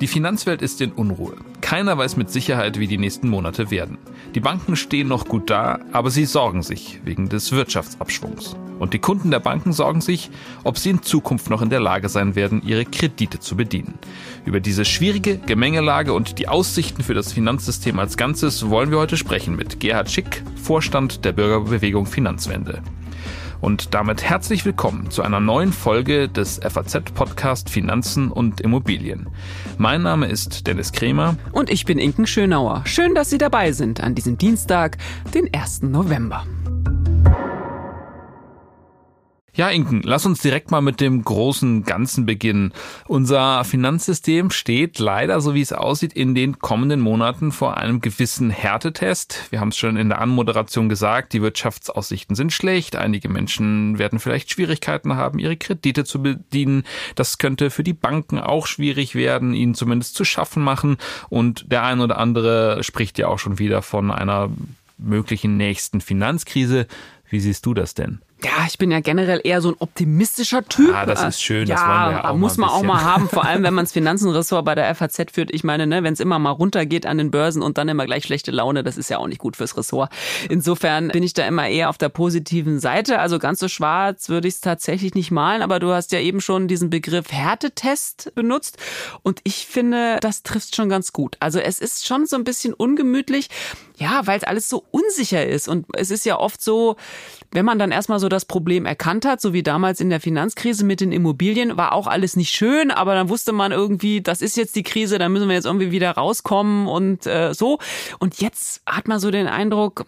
Die Finanzwelt ist in Unruhe. Keiner weiß mit Sicherheit, wie die nächsten Monate werden. Die Banken stehen noch gut da, aber sie sorgen sich wegen des Wirtschaftsabschwungs. Und die Kunden der Banken sorgen sich, ob sie in Zukunft noch in der Lage sein werden, ihre Kredite zu bedienen. Über diese schwierige Gemengelage und die Aussichten für das Finanzsystem als Ganzes wollen wir heute sprechen mit Gerhard Schick, Vorstand der Bürgerbewegung Finanzwende. Und damit herzlich willkommen zu einer neuen Folge des FAZ-Podcast Finanzen und Immobilien. Mein Name ist Dennis Kremer. Und ich bin Inken Schönauer. Schön, dass Sie dabei sind an diesem Dienstag, den 1. November. Ja, Inken, lass uns direkt mal mit dem großen Ganzen beginnen. Unser Finanzsystem steht leider, so wie es aussieht, in den kommenden Monaten vor einem gewissen Härtetest. Wir haben es schon in der Anmoderation gesagt, die Wirtschaftsaussichten sind schlecht. Einige Menschen werden vielleicht Schwierigkeiten haben, ihre Kredite zu bedienen. Das könnte für die Banken auch schwierig werden, ihnen zumindest zu schaffen machen. Und der ein oder andere spricht ja auch schon wieder von einer möglichen nächsten Finanzkrise. Wie siehst du das denn? Ja, ich bin ja generell eher so ein optimistischer Typ. Ah, das ist schön, ja, das wollen wir auch muss man auch mal haben, vor allem wenn man das Finanzenressort bei der FAZ führt. Ich meine, ne, wenn es immer mal runtergeht an den Börsen und dann immer gleich schlechte Laune, das ist ja auch nicht gut fürs Ressort. Insofern bin ich da immer eher auf der positiven Seite. Also ganz so schwarz würde ich es tatsächlich nicht malen, aber du hast ja eben schon diesen Begriff Härtetest benutzt und ich finde, das trifft schon ganz gut. Also es ist schon so ein bisschen ungemütlich, ja, weil es alles so unsicher ist und es ist ja oft so, wenn man dann erstmal so das Problem erkannt hat, so wie damals in der Finanzkrise mit den Immobilien, war auch alles nicht schön, aber dann wusste man irgendwie, das ist jetzt die Krise, da müssen wir jetzt irgendwie wieder rauskommen und äh, so. Und jetzt hat man so den Eindruck,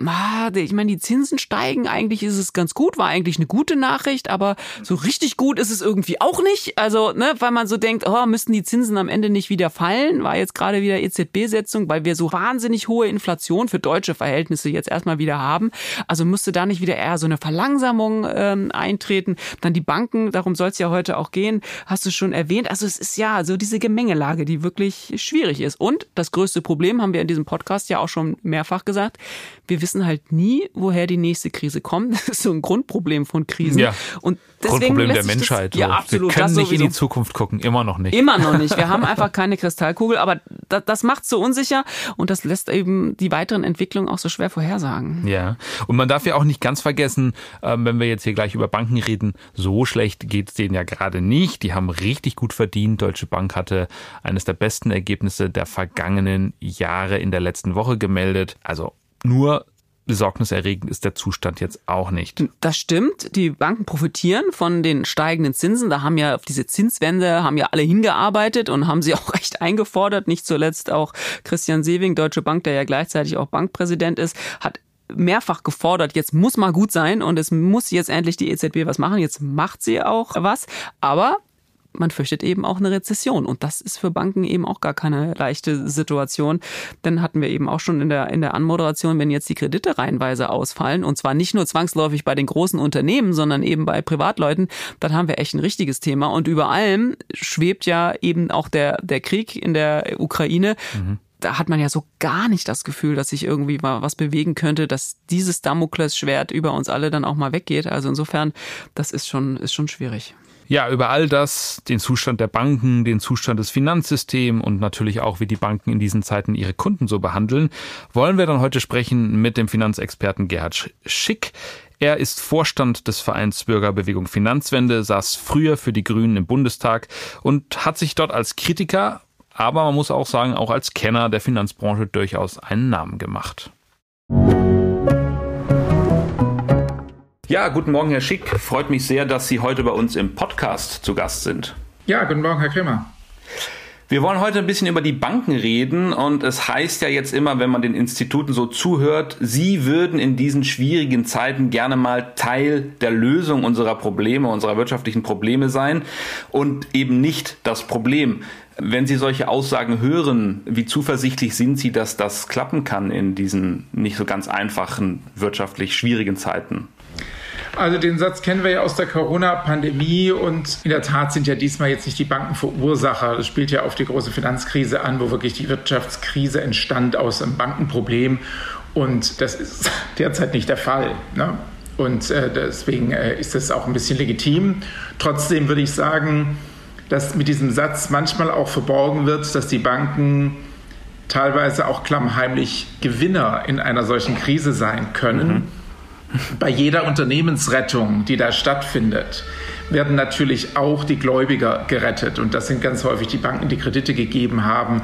ich meine, die Zinsen steigen, eigentlich ist es ganz gut, war eigentlich eine gute Nachricht, aber so richtig gut ist es irgendwie auch nicht. Also, ne, weil man so denkt, oh, müssten die Zinsen am Ende nicht wieder fallen, war jetzt gerade wieder EZB-Setzung, weil wir so wahnsinnig hohe Inflation für deutsche Verhältnisse jetzt erstmal wieder haben. Also müsste da nicht wieder eher so eine Verlangsamung ähm, eintreten. Dann die Banken, darum soll es ja heute auch gehen, hast du schon erwähnt. Also es ist ja so diese Gemengelage, die wirklich schwierig ist. Und das größte Problem haben wir in diesem Podcast ja auch schon mehrfach gesagt. Wir wissen halt nie, woher die nächste Krise kommt. Das ist so ein Grundproblem von Krisen. Ja. Und Grundproblem der Menschheit. Das, ja, absolut. Wir können nicht in die Zukunft gucken, immer noch nicht. Immer noch nicht. Wir haben einfach keine Kristallkugel, aber das, das macht so unsicher und das lässt eben die weiteren Entwicklungen auch so schwer vorhersagen. Ja, und man darf ja auch nicht ganz vergessen, ähm, wenn wir jetzt hier gleich über Banken reden, so schlecht geht es denen ja gerade nicht. Die haben richtig gut verdient. Deutsche Bank hatte eines der besten Ergebnisse der vergangenen Jahre in der letzten Woche gemeldet. Also nur besorgniserregend ist der Zustand jetzt auch nicht. Das stimmt. Die Banken profitieren von den steigenden Zinsen. Da haben ja auf diese Zinswende haben ja alle hingearbeitet und haben sie auch recht eingefordert. Nicht zuletzt auch Christian Sewing, Deutsche Bank, der ja gleichzeitig auch Bankpräsident ist, hat mehrfach gefordert, jetzt muss mal gut sein und es muss jetzt endlich die EZB was machen. Jetzt macht sie auch was. Aber man fürchtet eben auch eine Rezession. Und das ist für Banken eben auch gar keine leichte Situation. Denn hatten wir eben auch schon in der, in der Anmoderation, wenn jetzt die Kredite reihenweise ausfallen, und zwar nicht nur zwangsläufig bei den großen Unternehmen, sondern eben bei Privatleuten, dann haben wir echt ein richtiges Thema. Und über allem schwebt ja eben auch der, der Krieg in der Ukraine. Mhm da hat man ja so gar nicht das Gefühl, dass sich irgendwie mal was bewegen könnte, dass dieses Damoklesschwert über uns alle dann auch mal weggeht. Also insofern, das ist schon, ist schon schwierig. Ja, über all das, den Zustand der Banken, den Zustand des Finanzsystems und natürlich auch, wie die Banken in diesen Zeiten ihre Kunden so behandeln, wollen wir dann heute sprechen mit dem Finanzexperten Gerhard Schick. Er ist Vorstand des Vereins Bürgerbewegung Finanzwende, saß früher für die Grünen im Bundestag und hat sich dort als Kritiker, aber man muss auch sagen, auch als Kenner der Finanzbranche durchaus einen Namen gemacht. Ja, guten Morgen, Herr Schick. Freut mich sehr, dass Sie heute bei uns im Podcast zu Gast sind. Ja, guten Morgen, Herr Kremer. Wir wollen heute ein bisschen über die Banken reden und es heißt ja jetzt immer, wenn man den Instituten so zuhört, sie würden in diesen schwierigen Zeiten gerne mal Teil der Lösung unserer Probleme, unserer wirtschaftlichen Probleme sein und eben nicht das Problem. Wenn Sie solche Aussagen hören, wie zuversichtlich sind Sie, dass das klappen kann in diesen nicht so ganz einfachen, wirtschaftlich schwierigen Zeiten? Also den Satz kennen wir ja aus der Corona-Pandemie und in der Tat sind ja diesmal jetzt nicht die Banken Verursacher. Das spielt ja auf die große Finanzkrise an, wo wirklich die Wirtschaftskrise entstand aus einem Bankenproblem und das ist derzeit nicht der Fall. Ne? Und äh, deswegen äh, ist das auch ein bisschen legitim. Trotzdem würde ich sagen, dass mit diesem Satz manchmal auch verborgen wird, dass die Banken teilweise auch klammheimlich Gewinner in einer solchen Krise sein können. Mhm. Bei jeder Unternehmensrettung, die da stattfindet, werden natürlich auch die Gläubiger gerettet. Und das sind ganz häufig die Banken, die Kredite gegeben haben,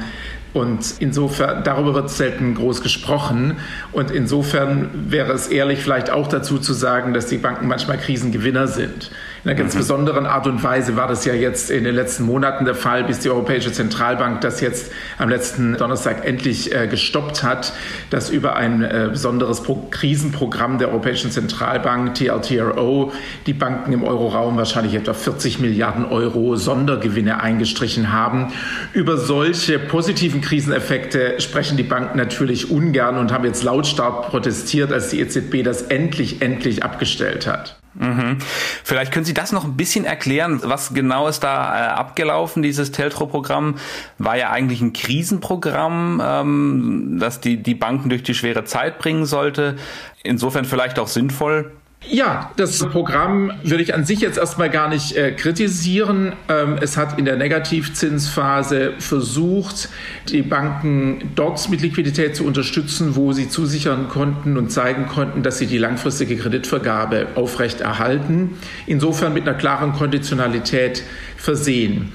und insofern, darüber wird selten groß gesprochen. Und insofern wäre es ehrlich, vielleicht auch dazu zu sagen, dass die Banken manchmal Krisengewinner sind. In einer ganz mhm. besonderen Art und Weise war das ja jetzt in den letzten Monaten der Fall, bis die Europäische Zentralbank das jetzt am letzten Donnerstag endlich äh, gestoppt hat, dass über ein äh, besonderes Pro Krisenprogramm der Europäischen Zentralbank, TLTRO, die Banken im Euroraum wahrscheinlich etwa 40 Milliarden Euro Sondergewinne eingestrichen haben. Über solche positiven Kriseneffekte sprechen die Banken natürlich ungern und haben jetzt lautstark protestiert, als die EZB das endlich, endlich abgestellt hat. Mhm. Vielleicht können Sie das noch ein bisschen erklären. Was genau ist da äh, abgelaufen? Dieses Teltro-Programm war ja eigentlich ein Krisenprogramm, ähm, das die, die Banken durch die schwere Zeit bringen sollte. Insofern vielleicht auch sinnvoll. Ja, das Programm würde ich an sich jetzt erstmal gar nicht äh, kritisieren. Ähm, es hat in der Negativzinsphase versucht, die Banken dort mit Liquidität zu unterstützen, wo sie zusichern konnten und zeigen konnten, dass sie die langfristige Kreditvergabe aufrechterhalten. Insofern mit einer klaren Konditionalität versehen.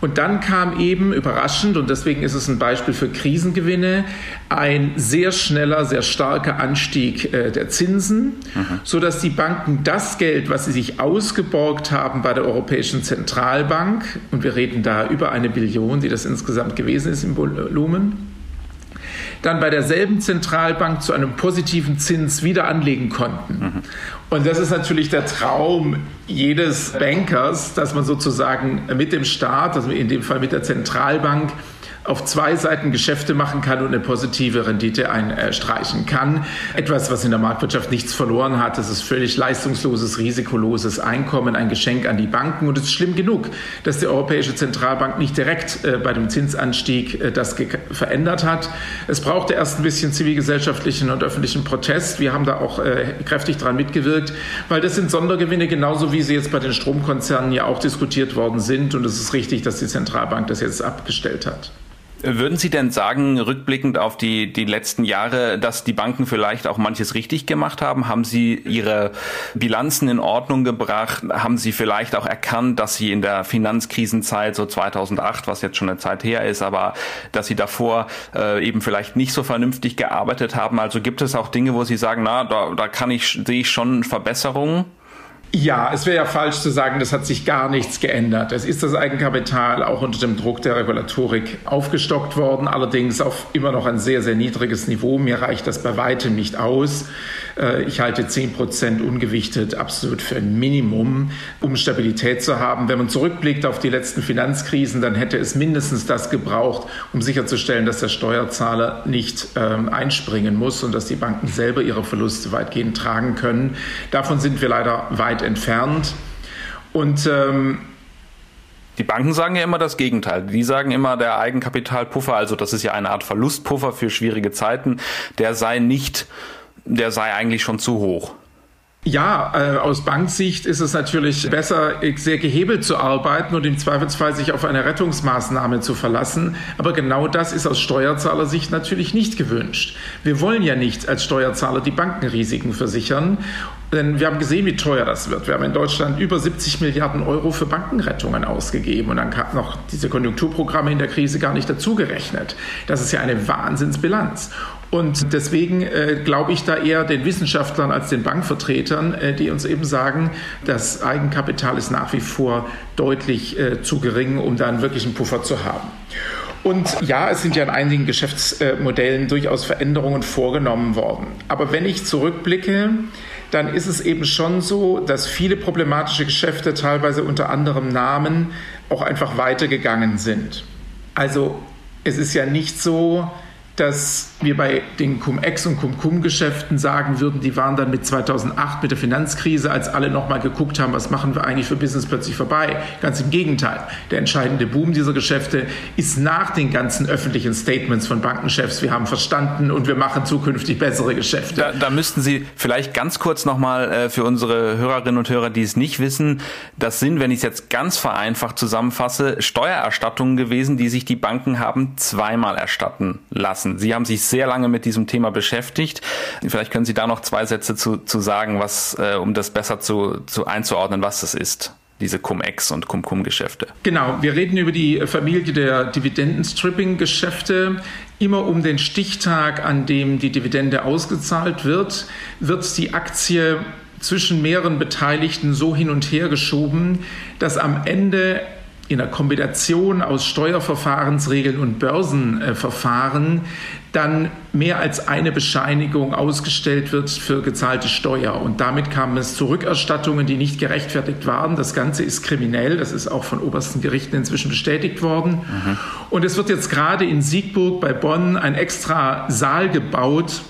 Und dann kam eben überraschend, und deswegen ist es ein Beispiel für Krisengewinne, ein sehr schneller, sehr starker Anstieg äh, der Zinsen, mhm. sodass die Banken das Geld, was sie sich ausgeborgt haben bei der Europäischen Zentralbank, und wir reden da über eine Billion, die das insgesamt gewesen ist im Volumen, dann bei derselben Zentralbank zu einem positiven Zins wieder anlegen konnten. Mhm. Und das ist natürlich der Traum jedes Bankers, dass man sozusagen mit dem Staat, also in dem Fall mit der Zentralbank, auf zwei Seiten Geschäfte machen kann und eine positive Rendite einstreichen kann. Etwas, was in der Marktwirtschaft nichts verloren hat. Das ist völlig leistungsloses, risikoloses Einkommen, ein Geschenk an die Banken. Und es ist schlimm genug, dass die Europäische Zentralbank nicht direkt äh, bei dem Zinsanstieg äh, das verändert hat. Es brauchte erst ein bisschen zivilgesellschaftlichen und öffentlichen Protest. Wir haben da auch äh, kräftig daran mitgewirkt, weil das sind Sondergewinne, genauso wie sie jetzt bei den Stromkonzernen ja auch diskutiert worden sind. Und es ist richtig, dass die Zentralbank das jetzt abgestellt hat. Würden Sie denn sagen, rückblickend auf die, die letzten Jahre, dass die Banken vielleicht auch manches richtig gemacht haben? Haben Sie Ihre Bilanzen in Ordnung gebracht? Haben Sie vielleicht auch erkannt, dass Sie in der Finanzkrisenzeit, so 2008, was jetzt schon eine Zeit her ist, aber dass Sie davor äh, eben vielleicht nicht so vernünftig gearbeitet haben? Also gibt es auch Dinge, wo Sie sagen, na, da, da kann ich, sehe ich schon Verbesserungen? Ja, es wäre ja falsch zu sagen, das hat sich gar nichts geändert. Es ist das Eigenkapital auch unter dem Druck der Regulatorik aufgestockt worden, allerdings auf immer noch ein sehr, sehr niedriges Niveau. Mir reicht das bei weitem nicht aus. Äh, ich halte 10 Prozent ungewichtet absolut für ein Minimum, um Stabilität zu haben. Wenn man zurückblickt auf die letzten Finanzkrisen, dann hätte es mindestens das gebraucht, um sicherzustellen, dass der Steuerzahler nicht ähm, einspringen muss und dass die Banken selber ihre Verluste weitgehend tragen können. Davon sind wir leider weit entfernt. Und ähm, die Banken sagen ja immer das Gegenteil. Die sagen immer, der Eigenkapitalpuffer, also das ist ja eine Art Verlustpuffer für schwierige Zeiten, der sei nicht der sei eigentlich schon zu hoch. Ja, äh, aus Banksicht ist es natürlich besser, sehr gehebelt zu arbeiten und im Zweifelsfall sich auf eine Rettungsmaßnahme zu verlassen. Aber genau das ist aus Steuerzahlersicht natürlich nicht gewünscht. Wir wollen ja nicht als Steuerzahler die Bankenrisiken versichern. Denn wir haben gesehen, wie teuer das wird. Wir haben in Deutschland über 70 Milliarden Euro für Bankenrettungen ausgegeben und dann kamen noch diese Konjunkturprogramme in der Krise gar nicht dazugerechnet. Das ist ja eine Wahnsinnsbilanz. Und deswegen äh, glaube ich da eher den Wissenschaftlern als den Bankvertretern, äh, die uns eben sagen, das Eigenkapital ist nach wie vor deutlich äh, zu gering, um da einen wirklichen Puffer zu haben. Und ja, es sind ja in einigen Geschäftsmodellen durchaus Veränderungen vorgenommen worden. Aber wenn ich zurückblicke, dann ist es eben schon so, dass viele problematische Geschäfte teilweise unter anderem Namen auch einfach weitergegangen sind. Also es ist ja nicht so, dass wir bei den Cum-Ex und Cum-Cum-Geschäften sagen würden, die waren dann mit 2008 mit der Finanzkrise, als alle nochmal geguckt haben, was machen wir eigentlich für Business plötzlich vorbei. Ganz im Gegenteil. Der entscheidende Boom dieser Geschäfte ist nach den ganzen öffentlichen Statements von Bankenchefs. Wir haben verstanden und wir machen zukünftig bessere Geschäfte. Da, da müssten Sie vielleicht ganz kurz nochmal äh, für unsere Hörerinnen und Hörer, die es nicht wissen, das sind, wenn ich es jetzt ganz vereinfacht zusammenfasse, Steuererstattungen gewesen, die sich die Banken haben zweimal erstatten lassen. Sie haben sich sehr lange mit diesem Thema beschäftigt. Vielleicht können Sie da noch zwei Sätze zu, zu sagen, was, äh, um das besser zu, zu einzuordnen, was das ist diese Cum-Ex und Cum-Cum-Geschäfte. Genau, wir reden über die Familie der Dividenden-Stripping-Geschäfte. Immer um den Stichtag, an dem die Dividende ausgezahlt wird, wird die Aktie zwischen mehreren Beteiligten so hin und her geschoben, dass am Ende in der Kombination aus Steuerverfahrensregeln und Börsenverfahren dann mehr als eine Bescheinigung ausgestellt wird für gezahlte Steuer. Und damit kamen es zu Rückerstattungen, die nicht gerechtfertigt waren. Das Ganze ist kriminell. Das ist auch von obersten Gerichten inzwischen bestätigt worden. Mhm. Und es wird jetzt gerade in Siegburg bei Bonn ein extra Saal gebaut,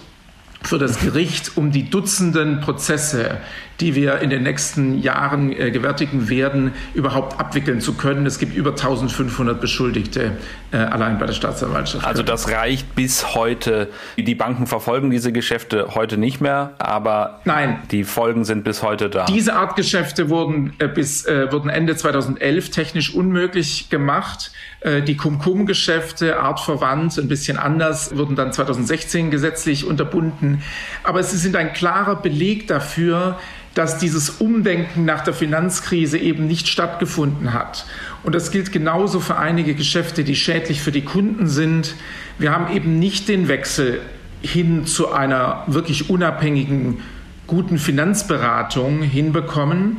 für das Gericht, um die Dutzenden Prozesse, die wir in den nächsten Jahren äh, gewärtigen werden, überhaupt abwickeln zu können. Es gibt über 1500 Beschuldigte äh, allein bei der Staatsanwaltschaft. Also das reicht bis heute. Die Banken verfolgen diese Geschäfte heute nicht mehr, aber Nein. die Folgen sind bis heute da. Diese Art Geschäfte wurden äh, bis äh, wurden Ende 2011 technisch unmöglich gemacht. Äh, die Cum-Cum-Geschäfte, artverwandt, ein bisschen anders, wurden dann 2016 gesetzlich unterbunden. Aber sie sind ein klarer Beleg dafür, dass dieses Umdenken nach der Finanzkrise eben nicht stattgefunden hat. Und das gilt genauso für einige Geschäfte, die schädlich für die Kunden sind. Wir haben eben nicht den Wechsel hin zu einer wirklich unabhängigen, guten Finanzberatung hinbekommen,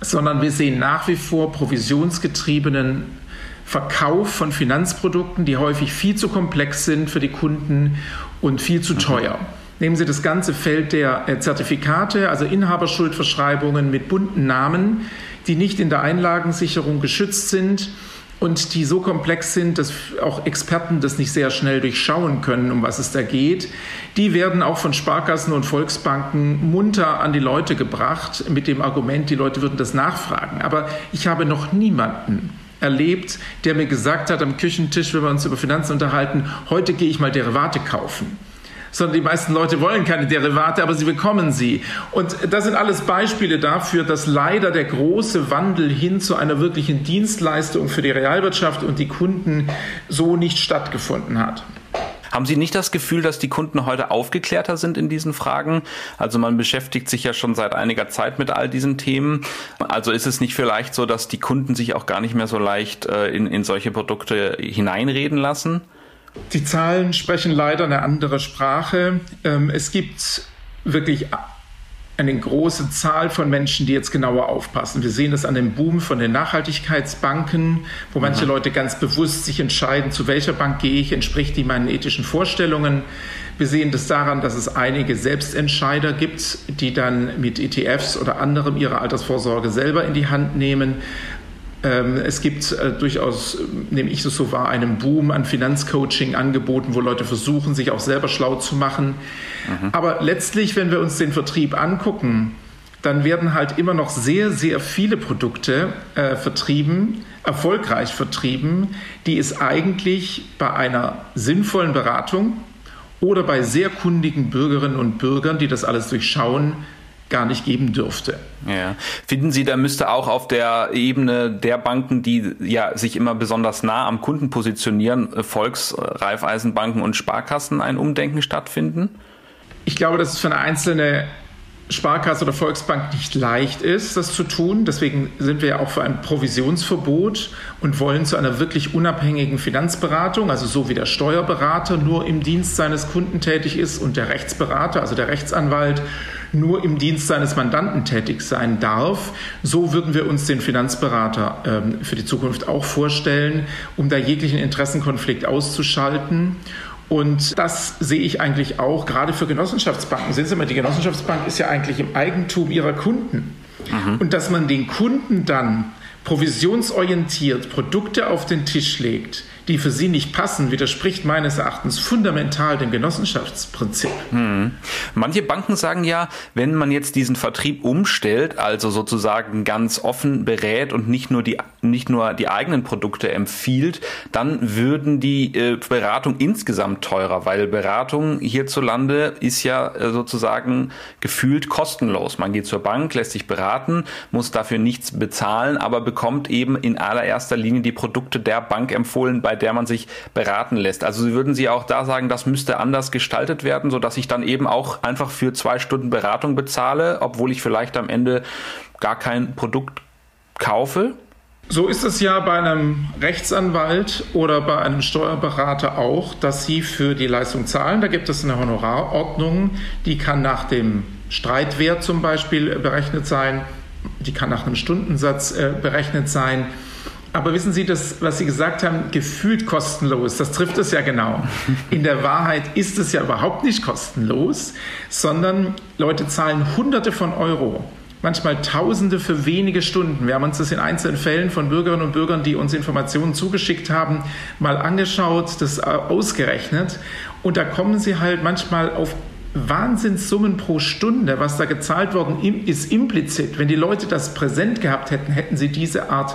sondern wir sehen nach wie vor provisionsgetriebenen Verkauf von Finanzprodukten, die häufig viel zu komplex sind für die Kunden und viel zu teuer. Nehmen Sie das ganze Feld der äh, Zertifikate, also Inhaberschuldverschreibungen mit bunten Namen, die nicht in der Einlagensicherung geschützt sind und die so komplex sind, dass auch Experten das nicht sehr schnell durchschauen können, um was es da geht. Die werden auch von Sparkassen und Volksbanken munter an die Leute gebracht mit dem Argument, die Leute würden das nachfragen. Aber ich habe noch niemanden erlebt, der mir gesagt hat am Küchentisch, wenn wir uns über Finanzen unterhalten, heute gehe ich mal Derivate kaufen sondern die meisten Leute wollen keine Derivate, aber sie bekommen sie. Und das sind alles Beispiele dafür, dass leider der große Wandel hin zu einer wirklichen Dienstleistung für die Realwirtschaft und die Kunden so nicht stattgefunden hat. Haben Sie nicht das Gefühl, dass die Kunden heute aufgeklärter sind in diesen Fragen? Also man beschäftigt sich ja schon seit einiger Zeit mit all diesen Themen. Also ist es nicht vielleicht so, dass die Kunden sich auch gar nicht mehr so leicht äh, in, in solche Produkte hineinreden lassen? Die Zahlen sprechen leider eine andere Sprache. Ähm, es gibt wirklich eine große Zahl von Menschen, die jetzt genauer aufpassen. Wir sehen das an dem Boom von den Nachhaltigkeitsbanken, wo manche mhm. Leute ganz bewusst sich entscheiden, zu welcher Bank gehe ich, entspricht die meinen ethischen Vorstellungen. Wir sehen das daran, dass es einige Selbstentscheider gibt, die dann mit ETFs oder anderem ihre Altersvorsorge selber in die Hand nehmen. Ähm, es gibt äh, durchaus, nehme ich es so wahr, einen Boom an Finanzcoaching-Angeboten, wo Leute versuchen, sich auch selber schlau zu machen. Mhm. Aber letztlich, wenn wir uns den Vertrieb angucken, dann werden halt immer noch sehr, sehr viele Produkte äh, vertrieben, erfolgreich vertrieben, die es eigentlich bei einer sinnvollen Beratung oder bei sehr kundigen Bürgerinnen und Bürgern, die das alles durchschauen, gar nicht geben dürfte. Ja. Finden Sie, da müsste auch auf der Ebene der Banken, die ja sich immer besonders nah am Kunden positionieren, äh, Volks-, Raiffeisenbanken und Sparkassen ein Umdenken stattfinden? Ich glaube, dass es für eine einzelne Sparkasse oder Volksbank nicht leicht ist, das zu tun. Deswegen sind wir ja auch für ein Provisionsverbot und wollen zu einer wirklich unabhängigen Finanzberatung, also so wie der Steuerberater nur im Dienst seines Kunden tätig ist und der Rechtsberater, also der Rechtsanwalt, nur im Dienst seines Mandanten tätig sein darf. So würden wir uns den Finanzberater ähm, für die Zukunft auch vorstellen, um da jeglichen Interessenkonflikt auszuschalten. Und das sehe ich eigentlich auch gerade für Genossenschaftsbanken. Sehen Sie mal, die Genossenschaftsbank ist ja eigentlich im Eigentum ihrer Kunden. Mhm. Und dass man den Kunden dann provisionsorientiert Produkte auf den Tisch legt, die für sie nicht passen, widerspricht meines Erachtens fundamental dem Genossenschaftsprinzip. Hm. Manche Banken sagen ja, wenn man jetzt diesen Vertrieb umstellt, also sozusagen ganz offen berät und nicht nur die, nicht nur die eigenen Produkte empfiehlt, dann würden die äh, Beratung insgesamt teurer, weil Beratung hierzulande ist ja äh, sozusagen gefühlt kostenlos. Man geht zur Bank, lässt sich beraten, muss dafür nichts bezahlen, aber bekommt eben in allererster Linie die Produkte der Bank empfohlen, bei der man sich beraten lässt. Also würden Sie auch da sagen, das müsste anders gestaltet werden, sodass ich dann eben auch einfach für zwei Stunden Beratung bezahle, obwohl ich vielleicht am Ende gar kein Produkt kaufe? So ist es ja bei einem Rechtsanwalt oder bei einem Steuerberater auch, dass sie für die Leistung zahlen. Da gibt es eine Honorarordnung, die kann nach dem Streitwert zum Beispiel berechnet sein, die kann nach einem Stundensatz äh, berechnet sein. Aber wissen Sie, das, was Sie gesagt haben, gefühlt kostenlos, das trifft es ja genau. In der Wahrheit ist es ja überhaupt nicht kostenlos, sondern Leute zahlen Hunderte von Euro manchmal Tausende für wenige Stunden. Wir haben uns das in einzelnen Fällen von Bürgerinnen und Bürgern, die uns Informationen zugeschickt haben, mal angeschaut, das äh, ausgerechnet. Und da kommen sie halt manchmal auf Wahnsinnssummen pro Stunde, was da gezahlt worden ist, implizit. Wenn die Leute das präsent gehabt hätten, hätten sie diese Art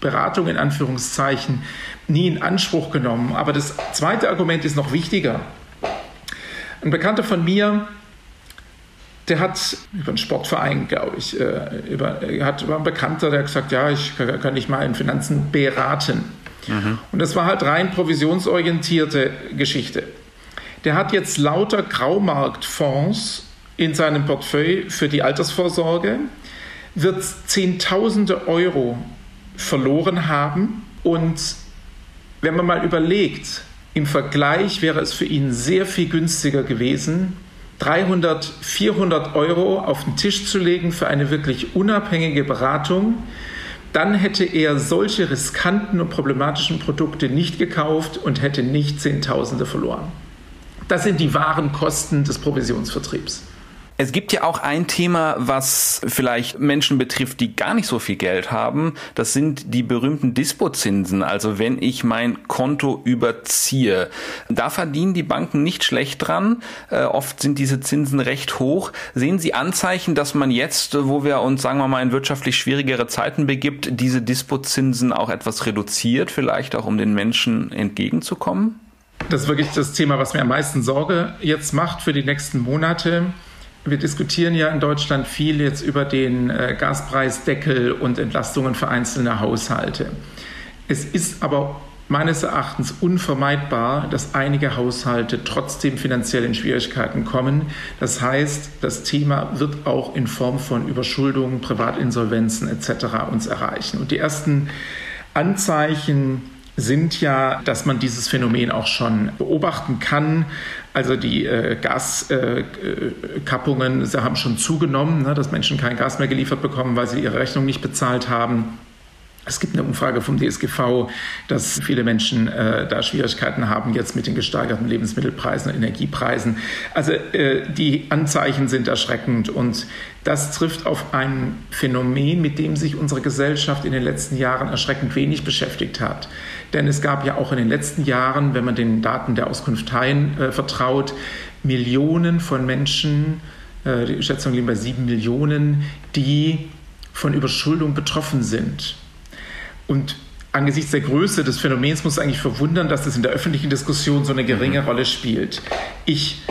Beratung in Anführungszeichen nie in Anspruch genommen. Aber das zweite Argument ist noch wichtiger. Ein Bekannter von mir, der hat über einen Sportverein, glaube ich, äh, über, hat, war ein Bekannter, der hat gesagt, ja, ich kann, kann dich mal in Finanzen beraten. Mhm. Und das war halt rein provisionsorientierte Geschichte. Der hat jetzt lauter Graumarktfonds in seinem Portfolio für die Altersvorsorge, wird Zehntausende Euro verloren haben. Und wenn man mal überlegt, im Vergleich wäre es für ihn sehr viel günstiger gewesen, 300, 400 Euro auf den Tisch zu legen für eine wirklich unabhängige Beratung, dann hätte er solche riskanten und problematischen Produkte nicht gekauft und hätte nicht Zehntausende verloren. Das sind die wahren Kosten des Provisionsvertriebs. Es gibt ja auch ein Thema, was vielleicht Menschen betrifft, die gar nicht so viel Geld haben. Das sind die berühmten Dispozinsen. Also wenn ich mein Konto überziehe, da verdienen die Banken nicht schlecht dran. Äh, oft sind diese Zinsen recht hoch. Sehen Sie Anzeichen, dass man jetzt, wo wir uns, sagen wir mal, in wirtschaftlich schwierigere Zeiten begibt, diese Dispozinsen auch etwas reduziert, vielleicht auch um den Menschen entgegenzukommen? Das ist wirklich das Thema, was mir am meisten Sorge jetzt macht für die nächsten Monate. Wir diskutieren ja in Deutschland viel jetzt über den äh, Gaspreisdeckel und Entlastungen für einzelne Haushalte. Es ist aber meines Erachtens unvermeidbar, dass einige Haushalte trotzdem finanziell in Schwierigkeiten kommen. Das heißt, das Thema wird auch in Form von Überschuldungen, Privatinsolvenzen etc. uns erreichen. Und die ersten Anzeichen sind ja, dass man dieses Phänomen auch schon beobachten kann. Also die äh, Gaskappungen äh, haben schon zugenommen, ne, dass Menschen kein Gas mehr geliefert bekommen, weil sie ihre Rechnung nicht bezahlt haben. Es gibt eine Umfrage vom DSGV, dass viele Menschen äh, da Schwierigkeiten haben jetzt mit den gesteigerten Lebensmittelpreisen und Energiepreisen. Also äh, die Anzeichen sind erschreckend und das trifft auf ein Phänomen, mit dem sich unsere Gesellschaft in den letzten Jahren erschreckend wenig beschäftigt hat. Denn es gab ja auch in den letzten Jahren, wenn man den Daten der Auskunft Hein äh, vertraut, Millionen von Menschen, äh, die Schätzungen liegen bei sieben Millionen, die von Überschuldung betroffen sind. Und angesichts der Größe des Phänomens muss es eigentlich verwundern, dass das in der öffentlichen Diskussion so eine geringe mhm. Rolle spielt. Ich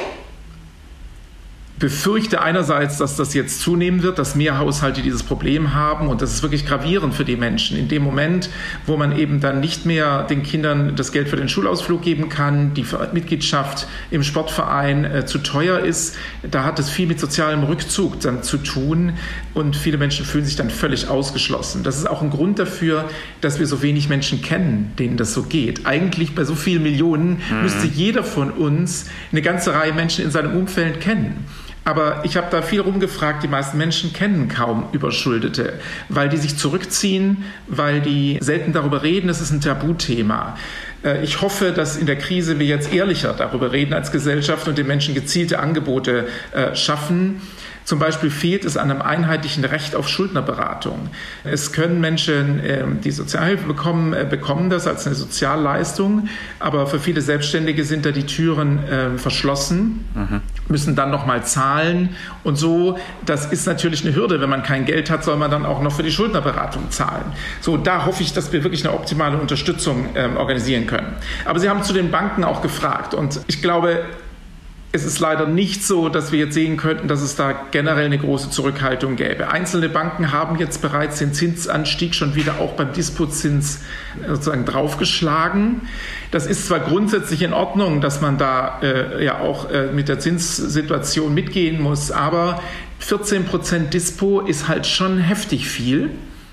befürchte einerseits, dass das jetzt zunehmen wird, dass mehr Haushalte dieses Problem haben und das ist wirklich gravierend für die Menschen. In dem Moment, wo man eben dann nicht mehr den Kindern das Geld für den Schulausflug geben kann, die Mitgliedschaft im Sportverein äh, zu teuer ist, da hat es viel mit sozialem Rückzug dann zu tun und viele Menschen fühlen sich dann völlig ausgeschlossen. Das ist auch ein Grund dafür, dass wir so wenig Menschen kennen, denen das so geht. Eigentlich bei so vielen Millionen mhm. müsste jeder von uns eine ganze Reihe Menschen in seinem Umfeld kennen. Aber ich habe da viel rumgefragt, die meisten Menschen kennen kaum Überschuldete, weil die sich zurückziehen, weil die selten darüber reden, es ist ein Tabuthema. Äh, ich hoffe, dass in der Krise wir jetzt ehrlicher darüber reden als Gesellschaft und den Menschen gezielte Angebote äh, schaffen Zum Beispiel fehlt es an einem einheitlichen Recht auf Schuldnerberatung. Es können Menschen, ähm, die Sozialhilfe bekommen, äh, bekommen das als eine Sozialleistung, aber für viele Selbstständige sind da die Türen ähm, verschlossen, mhm. Müssen dann nochmal zahlen und so. Das ist natürlich eine Hürde. Wenn man kein Geld hat, soll man dann auch noch für die Schuldnerberatung zahlen. So, da hoffe ich, dass wir wirklich eine optimale Unterstützung ähm, organisieren können. Aber Sie haben zu den Banken auch gefragt und ich glaube, es ist leider nicht so, dass wir jetzt sehen könnten, dass es da generell eine große Zurückhaltung gäbe. Einzelne Banken haben jetzt bereits den Zinsanstieg schon wieder auch beim Dispozins sozusagen draufgeschlagen. Das ist zwar grundsätzlich in Ordnung, dass man da äh, ja auch äh, mit der Zinssituation mitgehen muss, aber 14 Prozent Dispo ist halt schon heftig viel.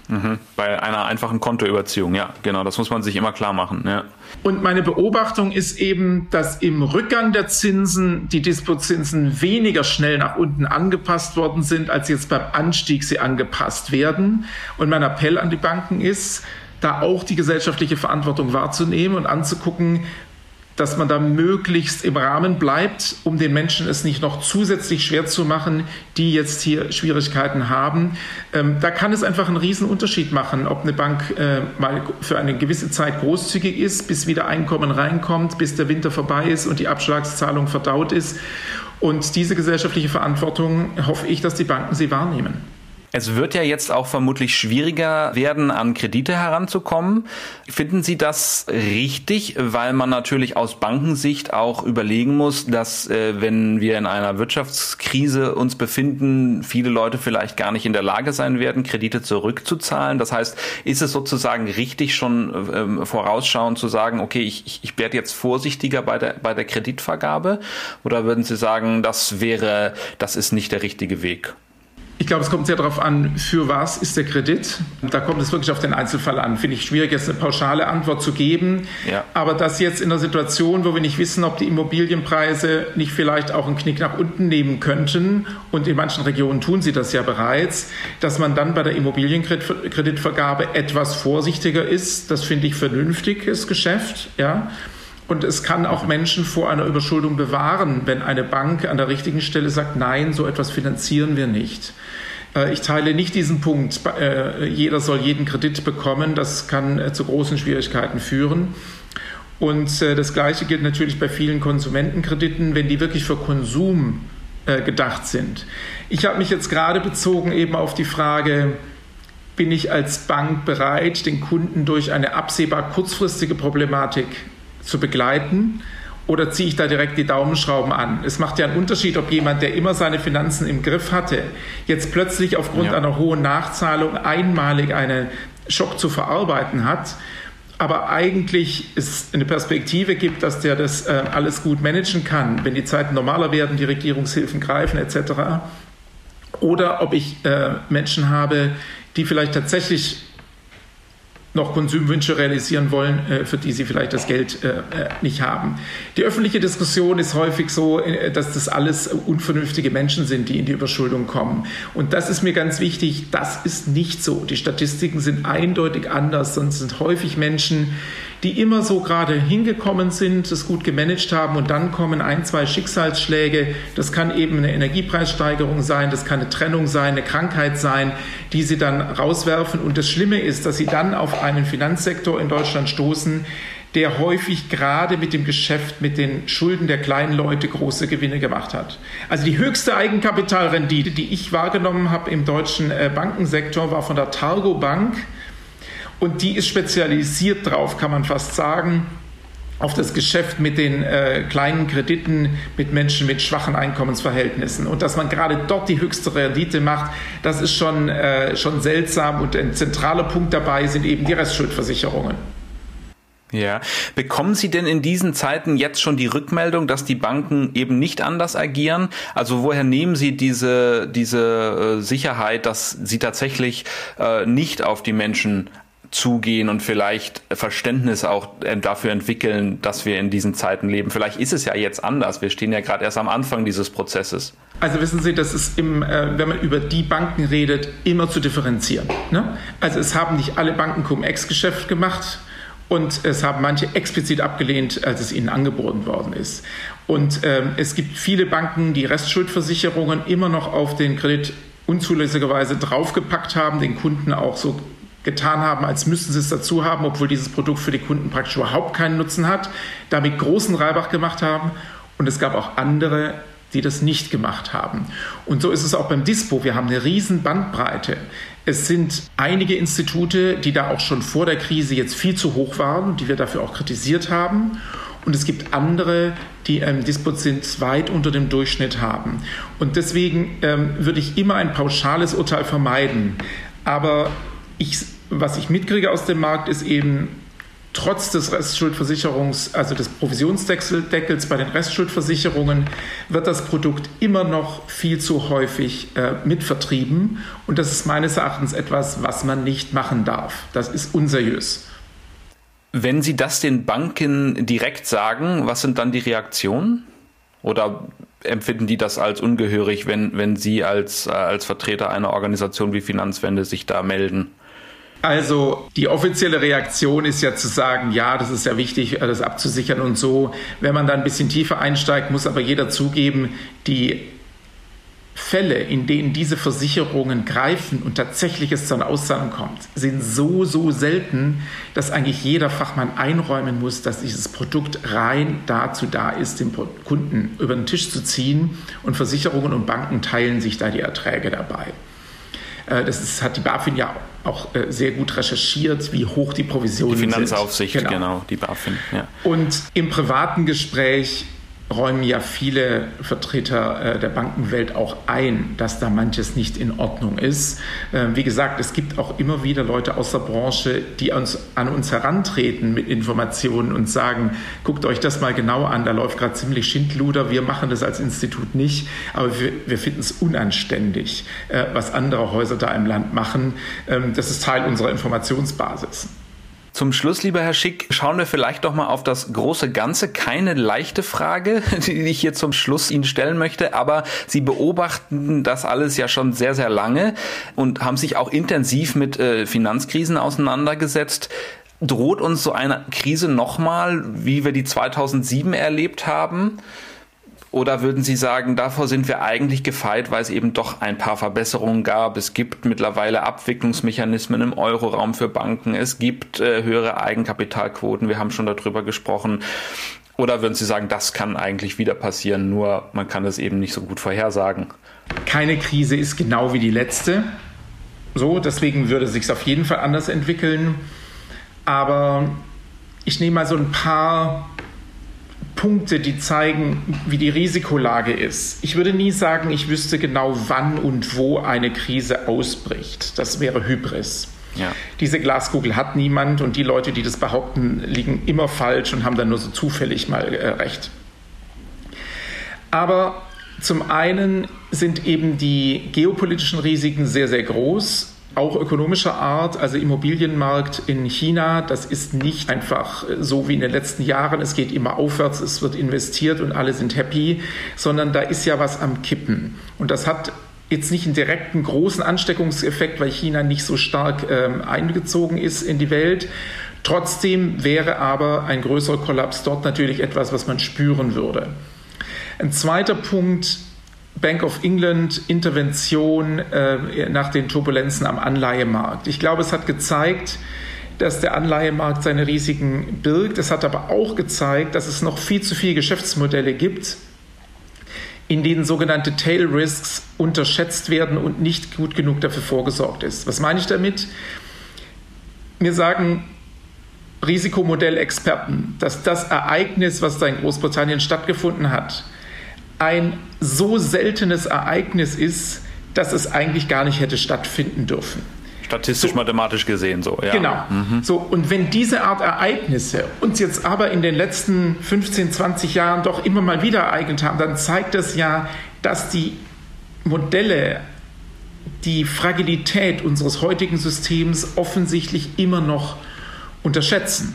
Mhm. Bei einer einfachen Kontoüberziehung, ja, genau, das muss man sich immer klar machen. Ja. Und meine Beobachtung ist eben, dass im Rückgang der Zinsen die Dispozinsen weniger schnell nach unten angepasst worden sind, als jetzt beim Anstieg sie angepasst werden. Und mein Appell an die Banken ist, da auch die gesellschaftliche Verantwortung wahrzunehmen und anzugucken, dass man da möglichst im Rahmen bleibt, um den Menschen es nicht noch zusätzlich schwer zu machen, die jetzt hier Schwierigkeiten haben. Ähm, da kann es einfach einen riesen Unterschied machen, ob eine Bank äh, mal für eine gewisse Zeit großzügig ist, bis wieder Einkommen reinkommt, bis der Winter vorbei ist und die Abschlagszahlung verdaut ist. Und diese gesellschaftliche Verantwortung hoffe ich, dass die Banken sie wahrnehmen. Es wird ja jetzt auch vermutlich schwieriger werden, an Kredite heranzukommen. Finden Sie das richtig, weil man natürlich aus Bankensicht auch überlegen muss, dass äh, wenn wir in einer Wirtschaftskrise uns befinden, viele Leute vielleicht gar nicht in der Lage sein werden, Kredite zurückzuzahlen. Das heißt, ist es sozusagen richtig, schon ähm, vorausschauend zu sagen, okay, ich, ich, ich werde jetzt vorsichtiger bei der, bei der Kreditvergabe? Oder würden Sie sagen, das wäre, das ist nicht der richtige Weg? Ich glaube, es kommt sehr darauf an, für was ist der Kredit. Da kommt es wirklich auf den Einzelfall an. Finde ich schwierig, jetzt eine pauschale Antwort zu geben. Ja. Aber das jetzt in einer Situation, wo wir nicht wissen, ob die Immobilienpreise nicht vielleicht auch einen Knick nach unten nehmen könnten, und in manchen Regionen tun sie das ja bereits, dass man dann bei der Immobilienkreditvergabe etwas vorsichtiger ist, das finde ich vernünftiges Geschäft. Ja. Und es kann auch Menschen vor einer Überschuldung bewahren, wenn eine Bank an der richtigen Stelle sagt, nein, so etwas finanzieren wir nicht. Äh, ich teile nicht diesen Punkt, äh, jeder soll jeden Kredit bekommen. Das kann äh, zu großen Schwierigkeiten führen. Und das Gleiche gilt natürlich bei vielen Konsumentenkrediten, wenn die wirklich für Konsum gedacht sind. Ich habe mich jetzt gerade bezogen eben auf die Frage, bin ich als Bank bereit, den Kunden durch eine absehbar kurzfristige Problematik zu begleiten oder ziehe ich da direkt die Daumenschrauben an? Es macht ja einen Unterschied, ob jemand, der immer seine Finanzen im Griff hatte, jetzt plötzlich aufgrund ja. einer hohen Nachzahlung einmalig einen Schock zu verarbeiten hat, aber eigentlich es eine Perspektive gibt, dass der das äh, alles gut managen kann, wenn die Zeiten normaler werden, die Regierungshilfen greifen etc. Oder ob ich äh, Menschen habe, die vielleicht tatsächlich noch Konsumwünsche realisieren wollen, äh, für die sie vielleicht das Geld äh, äh, nicht haben. Die öffentliche Diskussion ist häufig so, dass das alles unvernünftige Menschen sind, die in die Überschuldung kommen. Und das ist mir ganz wichtig. Das ist nicht so. Die Statistiken sind eindeutig anders, es sind häufig Menschen, die immer so gerade hingekommen sind, es gut gemanagt haben und dann kommen ein, zwei Schicksalsschläge. Das kann eben eine Energiepreissteigerung sein, das kann eine Trennung sein, eine Krankheit sein, die sie dann rauswerfen. Und das Schlimme ist, dass sie dann auf einen Finanzsektor in Deutschland stoßen, der häufig gerade mit dem Geschäft mit den Schulden der kleinen Leute große Gewinne gemacht hat. Also die höchste Eigenkapitalrendite, die ich wahrgenommen habe im deutschen äh, Bankensektor, war von der Targo Bank und die ist spezialisiert drauf, kann man fast sagen, auf das Geschäft mit den äh, kleinen Krediten mit Menschen mit schwachen Einkommensverhältnissen. Und dass man gerade dort die höchste Rendite macht, das ist schon, äh, schon seltsam. Und ein zentraler Punkt dabei sind eben die Restschuldversicherungen. Ja. Bekommen Sie denn in diesen Zeiten jetzt schon die Rückmeldung, dass die Banken eben nicht anders agieren? Also woher nehmen Sie diese, diese äh, Sicherheit, dass sie tatsächlich äh, nicht auf die Menschen zugehen und vielleicht Verständnis auch ähm, dafür entwickeln, dass wir in diesen Zeiten leben. Vielleicht ist es ja jetzt anders. Wir stehen ja gerade erst am Anfang dieses Prozesses. Also wissen Sie, das ist im, äh, wenn man über die Banken redet, immer zu differenzieren. Ne? Also es haben nicht alle Banken Cum-Ex-Geschäft gemacht Und es haben manche explizit abgelehnt, als es ihnen angeboten worden ist. Und ähm, es gibt viele Banken, die Restschuldversicherungen immer noch auf den Kredit unzulässigerweise draufgepackt haben, den Kunden auch so getan haben, als müssten sie es dazu haben, obwohl dieses Produkt für die Kunden praktisch überhaupt keinen Nutzen hat, damit großen Reibach gemacht haben. Und es gab auch andere, die das nicht gemacht haben. Und so ist es auch beim Dispo. Wir haben eine riesen Bandbreite. Es sind einige Institute, die da auch schon vor der Krise jetzt viel zu hoch waren, die wir dafür auch kritisiert haben. Und es gibt andere, die einen Dispositiv weit unter dem Durchschnitt haben. Und deswegen ähm, würde ich immer ein pauschales Urteil vermeiden. Aber ich, was ich mitkriege aus dem Markt, ist eben, trotz des Restschuldversicherungs, also des Provisionsdeckels bei den Restschuldversicherungen, wird das Produkt immer noch viel zu häufig äh, mitvertrieben. Und das ist meines Erachtens etwas, was man nicht machen darf. Das ist unseriös. Wenn Sie das den Banken direkt sagen, was sind dann die Reaktionen? Oder empfinden die das als ungehörig, wenn, wenn Sie als, äh, als Vertreter einer Organisation wie Finanzwende sich da melden? Also die offizielle Reaktion ist ja zu sagen, ja, das ist ja wichtig, das abzusichern und so. Wenn man da ein bisschen tiefer einsteigt, muss aber jeder zugeben, die Fälle, in denen diese Versicherungen greifen und tatsächlich es zu einer Auszahlung kommt, sind so, so selten, dass eigentlich jeder Fachmann einräumen muss, dass dieses Produkt rein dazu da ist, den Kunden über den Tisch zu ziehen und Versicherungen und Banken teilen sich da die Erträge dabei. Äh, das ist, hat die BaFin ja auch äh, sehr gut recherchiert, wie hoch die Provisionen sind. Die Finanzaufsicht, sind. Genau. genau, die BaFin. Ja. Und im privaten Gespräch räumen ja viele Vertreter äh, der Bankenwelt auch ein, dass da manches nicht in Ordnung ist. Ähm, wie gesagt, es gibt auch immer wieder Leute aus der Branche, die uns, an uns herantreten mit Informationen und sagen, guckt euch das mal genau an, da läuft gerade ziemlich Schindluder, wir machen das als Institut nicht, aber wir, wir finden es unanständig, äh, was andere Häuser da im Land machen. Ähm, das ist Teil unserer Informationsbasis. Zum Schluss, lieber Herr Schick, schauen wir vielleicht doch mal auf das große Ganze. Keine leichte Frage, die ich hier zum Schluss Ihnen stellen möchte, aber Sie beobachten das alles ja schon sehr, sehr lange und haben sich auch intensiv mit äh, Finanzkrisen auseinandergesetzt. Droht uns so eine Krise nochmal, wie wir die 2007 erlebt haben? Oder würden Sie sagen, davor sind wir eigentlich gefeit, weil es eben doch ein paar Verbesserungen gab? Es gibt mittlerweile Abwicklungsmechanismen im Euroraum für Banken. Es gibt äh, höhere Eigenkapitalquoten. Wir haben schon darüber gesprochen. Oder würden Sie sagen, das kann eigentlich wieder passieren, nur man kann es eben nicht so gut vorhersagen? Keine Krise ist genau wie die letzte. So, deswegen würde es sich auf jeden Fall anders entwickeln. Aber ich nehme mal so ein paar Punkte, die zeigen, wie die Risikolage ist. Ich würde nie sagen, ich wüsste genau, wann und wo eine Krise ausbricht. Das wäre Hybris. Ja. Diese Glaskugel hat niemand und die Leute, die das behaupten, liegen immer falsch und haben dann nur so zufällig mal äh, recht. Aber zum einen sind eben die geopolitischen Risiken sehr, sehr groß auch ökonomischer Art, also Immobilienmarkt in China, das ist nicht einfach so wie in den letzten Jahren, es geht immer aufwärts, es wird investiert und alle sind happy, sondern da ist ja was am Kippen. Und das hat jetzt nicht einen direkten großen Ansteckungseffekt, weil China nicht so stark ähm, eingezogen ist in die Welt. Trotzdem wäre aber ein größerer Kollaps dort natürlich etwas, was man spüren würde. Ein zweiter Punkt, Bank of England Intervention äh, nach den Turbulenzen am Anleihemarkt. Ich glaube, es hat gezeigt, dass der Anleihemarkt seine Risiken birgt. Es hat aber auch gezeigt, dass es noch viel zu viele Geschäftsmodelle gibt, in denen sogenannte Tail Risks unterschätzt werden und nicht gut genug dafür vorgesorgt ist. Was meine ich damit? Mir sagen Risikomodellexperten, dass das Ereignis, was da in Großbritannien stattgefunden hat, ein so seltenes Ereignis ist, dass es eigentlich gar nicht hätte stattfinden dürfen. Statistisch, so, mathematisch gesehen so, ja. Genau. Mhm. So, und wenn diese Art Ereignisse uns jetzt aber in den letzten 15, 20 Jahren doch immer mal wieder ereignet haben, dann zeigt das ja, dass die Modelle die Fragilität unseres heutigen Systems offensichtlich immer noch unterschätzen.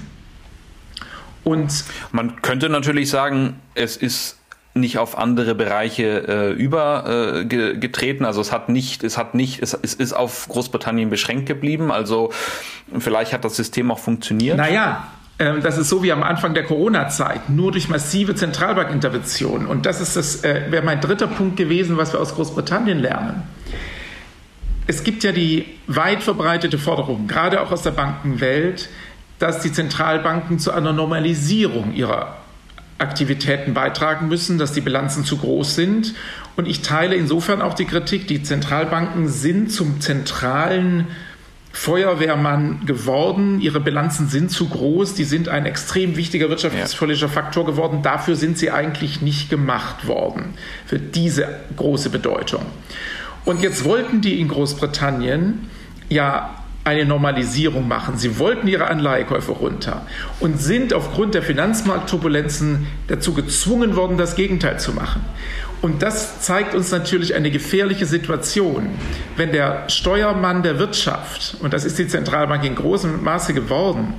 Und man könnte natürlich sagen, es ist nicht auf andere Bereiche äh, übergetreten. Äh, also es hat nicht, es hat nicht, es, es ist auf Großbritannien beschränkt geblieben. Also vielleicht hat das System auch funktioniert. Naja, ähm, das ist so wie am Anfang der Corona-Zeit, nur durch massive Zentralbankinterventionen. Und das ist das, äh, wäre mein dritter Punkt gewesen, was wir aus Großbritannien lernen. Es gibt ja die weit verbreitete Forderung, gerade auch aus der Bankenwelt, dass die Zentralbanken zu einer Normalisierung ihrer Aktivitäten beitragen müssen, dass die Bilanzen zu groß sind. Und ich teile insofern auch die Kritik, die Zentralbanken sind zum zentralen Feuerwehrmann geworden. Ihre Bilanzen sind zu groß. Die sind ein extrem wichtiger wirtschaftspolitischer Faktor geworden. Dafür sind sie eigentlich nicht gemacht worden, für diese große Bedeutung. Und jetzt wollten die in Großbritannien ja eine Normalisierung machen. Sie wollten ihre Anleihekäufe runter und sind aufgrund der Finanzmarktturbulenzen dazu gezwungen worden, das Gegenteil zu machen. Und das zeigt uns natürlich eine gefährliche Situation, wenn der Steuermann der Wirtschaft, und das ist die Zentralbank in großem Maße geworden,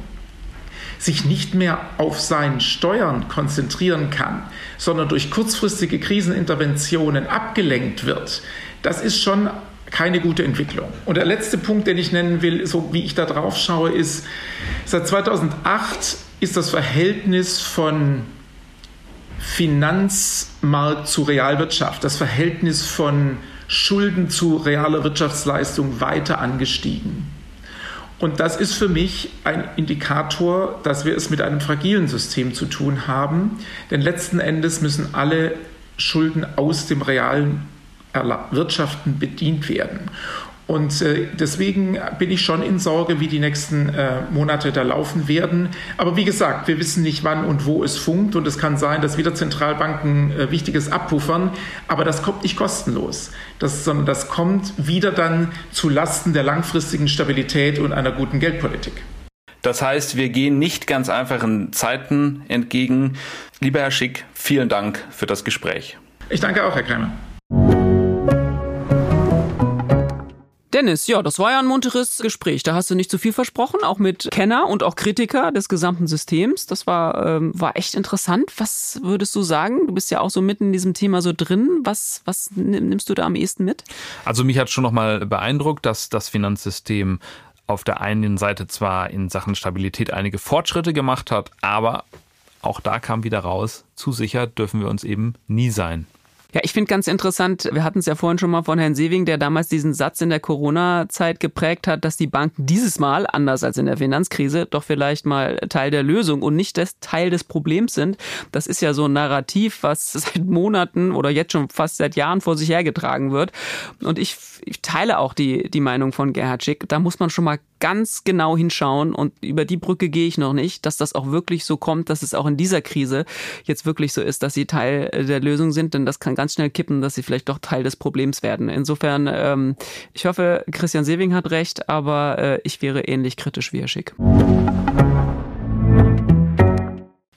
sich nicht mehr auf seinen Steuern konzentrieren kann, sondern durch kurzfristige Kriseninterventionen abgelenkt wird. Das ist schon keine gute Entwicklung. Und der letzte Punkt, den ich nennen will, so wie ich da drauf schaue, ist, seit 2008 ist das Verhältnis von Finanzmarkt zu Realwirtschaft, das Verhältnis von Schulden zu realer Wirtschaftsleistung weiter angestiegen. Und das ist für mich ein Indikator, dass wir es mit einem fragilen System zu tun haben. Denn letzten Endes müssen alle Schulden aus dem realen Wirtschaften bedient werden. Und äh, deswegen bin ich schon in Sorge, wie die nächsten äh, Monate da laufen werden. Aber wie gesagt, wir wissen nicht, wann und wo es funkt. Und es kann sein, dass wieder Zentralbanken äh, Wichtiges abpuffern. Aber das kommt nicht kostenlos, das, sondern das kommt wieder dann zu Lasten der langfristigen Stabilität und einer guten Geldpolitik. Das heißt, wir gehen nicht ganz einfachen Zeiten entgegen. Lieber Herr Schick, vielen Dank für das Gespräch. Ich danke auch, Herr Kreimer. Dennis, ja, das war ja ein munteres Gespräch. Da hast du nicht zu viel versprochen, auch mit Kenner und auch Kritiker des gesamten Systems. Das war, ähm, war echt interessant. Was würdest du sagen? Du bist ja auch so mitten in diesem Thema so drin. Was, was nimmst du da am ehesten mit? Also mich hat schon nochmal beeindruckt, dass das Finanzsystem auf der einen Seite zwar in Sachen Stabilität einige Fortschritte gemacht hat, aber auch da kam wieder raus, zu sicher dürfen wir uns eben nie sein. Ja, ich finde ganz interessant, wir hatten es ja vorhin schon mal von Herrn Sewing, der damals diesen Satz in der Corona-Zeit geprägt hat, dass die Banken dieses Mal, anders als in der Finanzkrise, doch vielleicht mal Teil der Lösung und nicht das Teil des Problems sind. Das ist ja so ein Narrativ, was seit Monaten oder jetzt schon fast seit Jahren vor sich hergetragen wird. Und ich, ich teile auch die, die Meinung von Gerhard Schick. Da muss man schon mal ganz genau hinschauen und über die Brücke gehe ich noch nicht, dass das auch wirklich so kommt, dass es auch in dieser Krise jetzt wirklich so ist, dass sie Teil der Lösung sind, denn das kann ganz schnell kippen, dass sie vielleicht doch Teil des Problems werden. Insofern, ähm, ich hoffe, Christian Sewing hat recht, aber äh, ich wäre ähnlich kritisch wie Herr Schick.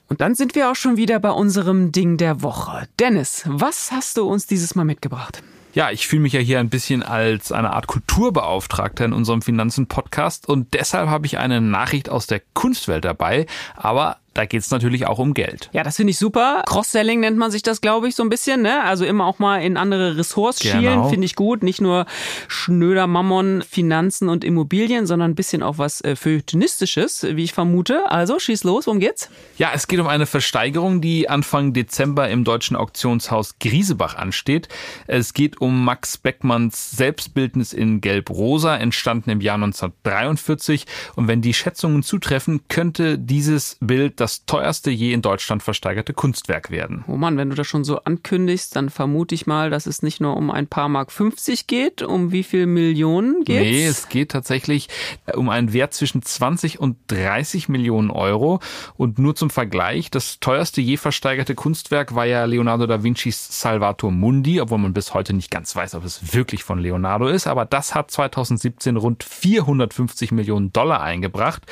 Und dann sind wir auch schon wieder bei unserem Ding der Woche. Dennis, was hast du uns dieses Mal mitgebracht? Ja, ich fühle mich ja hier ein bisschen als eine Art Kulturbeauftragter in unserem Finanzen-Podcast und deshalb habe ich eine Nachricht aus der Kunstwelt dabei, aber da geht es natürlich auch um Geld. Ja, das finde ich super. Cross-Selling nennt man sich das, glaube ich, so ein bisschen. Ne? Also immer auch mal in andere Ressorts genau. schielen, finde ich gut. Nicht nur schnöder Mammon, Finanzen und Immobilien, sondern ein bisschen auch was äh, Feuilletonistisches, wie ich vermute. Also schieß los, worum geht's? Ja, es geht um eine Versteigerung, die Anfang Dezember im deutschen Auktionshaus Griesebach ansteht. Es geht um Max Beckmanns Selbstbildnis in Gelb-Rosa, entstanden im Jahr 1943. Und wenn die Schätzungen zutreffen, könnte dieses Bild das das teuerste je in Deutschland versteigerte Kunstwerk werden. Oh Mann, wenn du das schon so ankündigst, dann vermute ich mal, dass es nicht nur um ein paar Mark 50 geht. Um wie viel Millionen geht Nee, es geht tatsächlich äh, um einen Wert zwischen 20 und 30 Millionen Euro. Und nur zum Vergleich, das teuerste je versteigerte Kunstwerk war ja Leonardo da Vincis Salvator Mundi, obwohl man bis heute nicht ganz weiß, ob es wirklich von Leonardo ist. Aber das hat 2017 rund 450 Millionen Dollar eingebracht.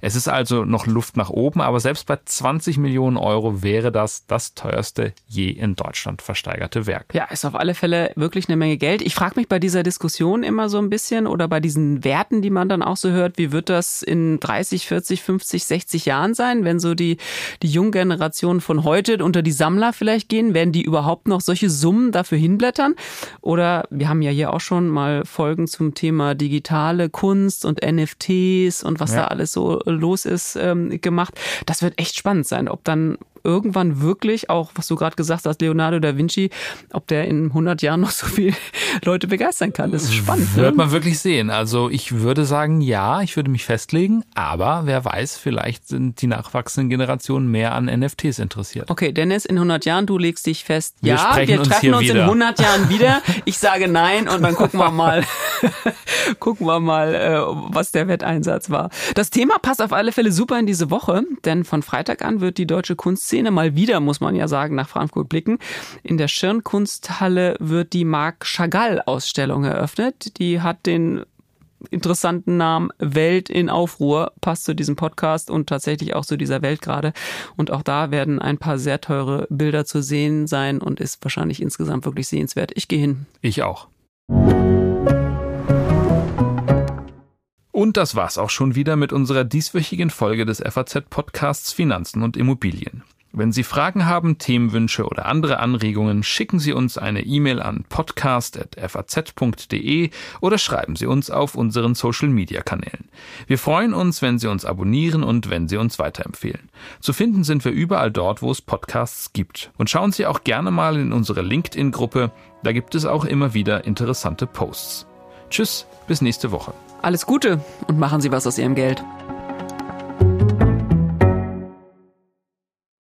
Es ist also noch Luft nach oben, aber selbst Selbst bei 20 Millionen Euro wäre das das teuerste je in Deutschland versteigerte Werk. Ja, ist auf alle Fälle wirklich eine Menge Geld. Ich frage mich bei dieser Diskussion immer so ein bisschen oder bei diesen Werten, die man dann auch so hört, wie wird das in 30, 40, 50, 60 Jahren sein, wenn so die, die junge Generation von heute unter die Sammler vielleicht gehen? Werden die überhaupt noch solche Summen dafür hinblättern? Oder wir haben ja hier auch schon mal Folgen zum Thema digitale Kunst und NFTs und was ja. da alles so los ist ähm, gemacht. Das wird echt spannend sein, ob dann irgendwann wirklich auch, was du gerade gesagt hast, Leonardo da Vinci, ob der in 100 Jahren noch so viele Leute begeistern kann. Das ist spannend. Wird ne? man wirklich sehen. Also ich würde sagen, ja, ich würde mich festlegen, aber wer weiß, vielleicht sind die nachwachsenden Generationen mehr an NFTs interessiert. Okay, Dennis, in 100 Jahren, du legst dich fest, wir ja, wir treffen uns, uns in 100 Jahren wieder. Ich sage nein und dann gucken wir mal, gucken wir mal, äh, was der Wetteinsatz war. Das Thema passt auf alle Fälle super in diese Woche, denn von Freitag an wird die deutsche Kunstszene Szene mal wieder, muss man ja sagen, nach Frankfurt blicken. In der Schirnkunsthalle wird die Marc Chagall-Ausstellung eröffnet. Die hat den interessanten Namen Welt in Aufruhr, passt zu diesem Podcast und tatsächlich auch zu dieser Welt gerade. Und auch da werden ein paar sehr teure Bilder zu sehen sein und ist wahrscheinlich insgesamt wirklich sehenswert. Ich gehe hin. Ich auch. Und das war's auch schon wieder mit unserer dieswöchigen Folge des FAZ-Podcasts Finanzen und Immobilien. Wenn Sie Fragen haben, Themenwünsche oder andere Anregungen, schicken Sie uns eine E-Mail an podcast.faz.de oder schreiben Sie uns auf unseren Social-Media-Kanälen. Wir freuen uns, wenn Sie uns abonnieren und wenn Sie uns weiterempfehlen. Zu finden sind wir überall dort, wo es Podcasts gibt. Und schauen Sie auch gerne mal in unsere LinkedIn-Gruppe, da gibt es auch immer wieder interessante Posts. Tschüss, bis nächste Woche. Alles Gute und machen Sie was aus Ihrem Geld.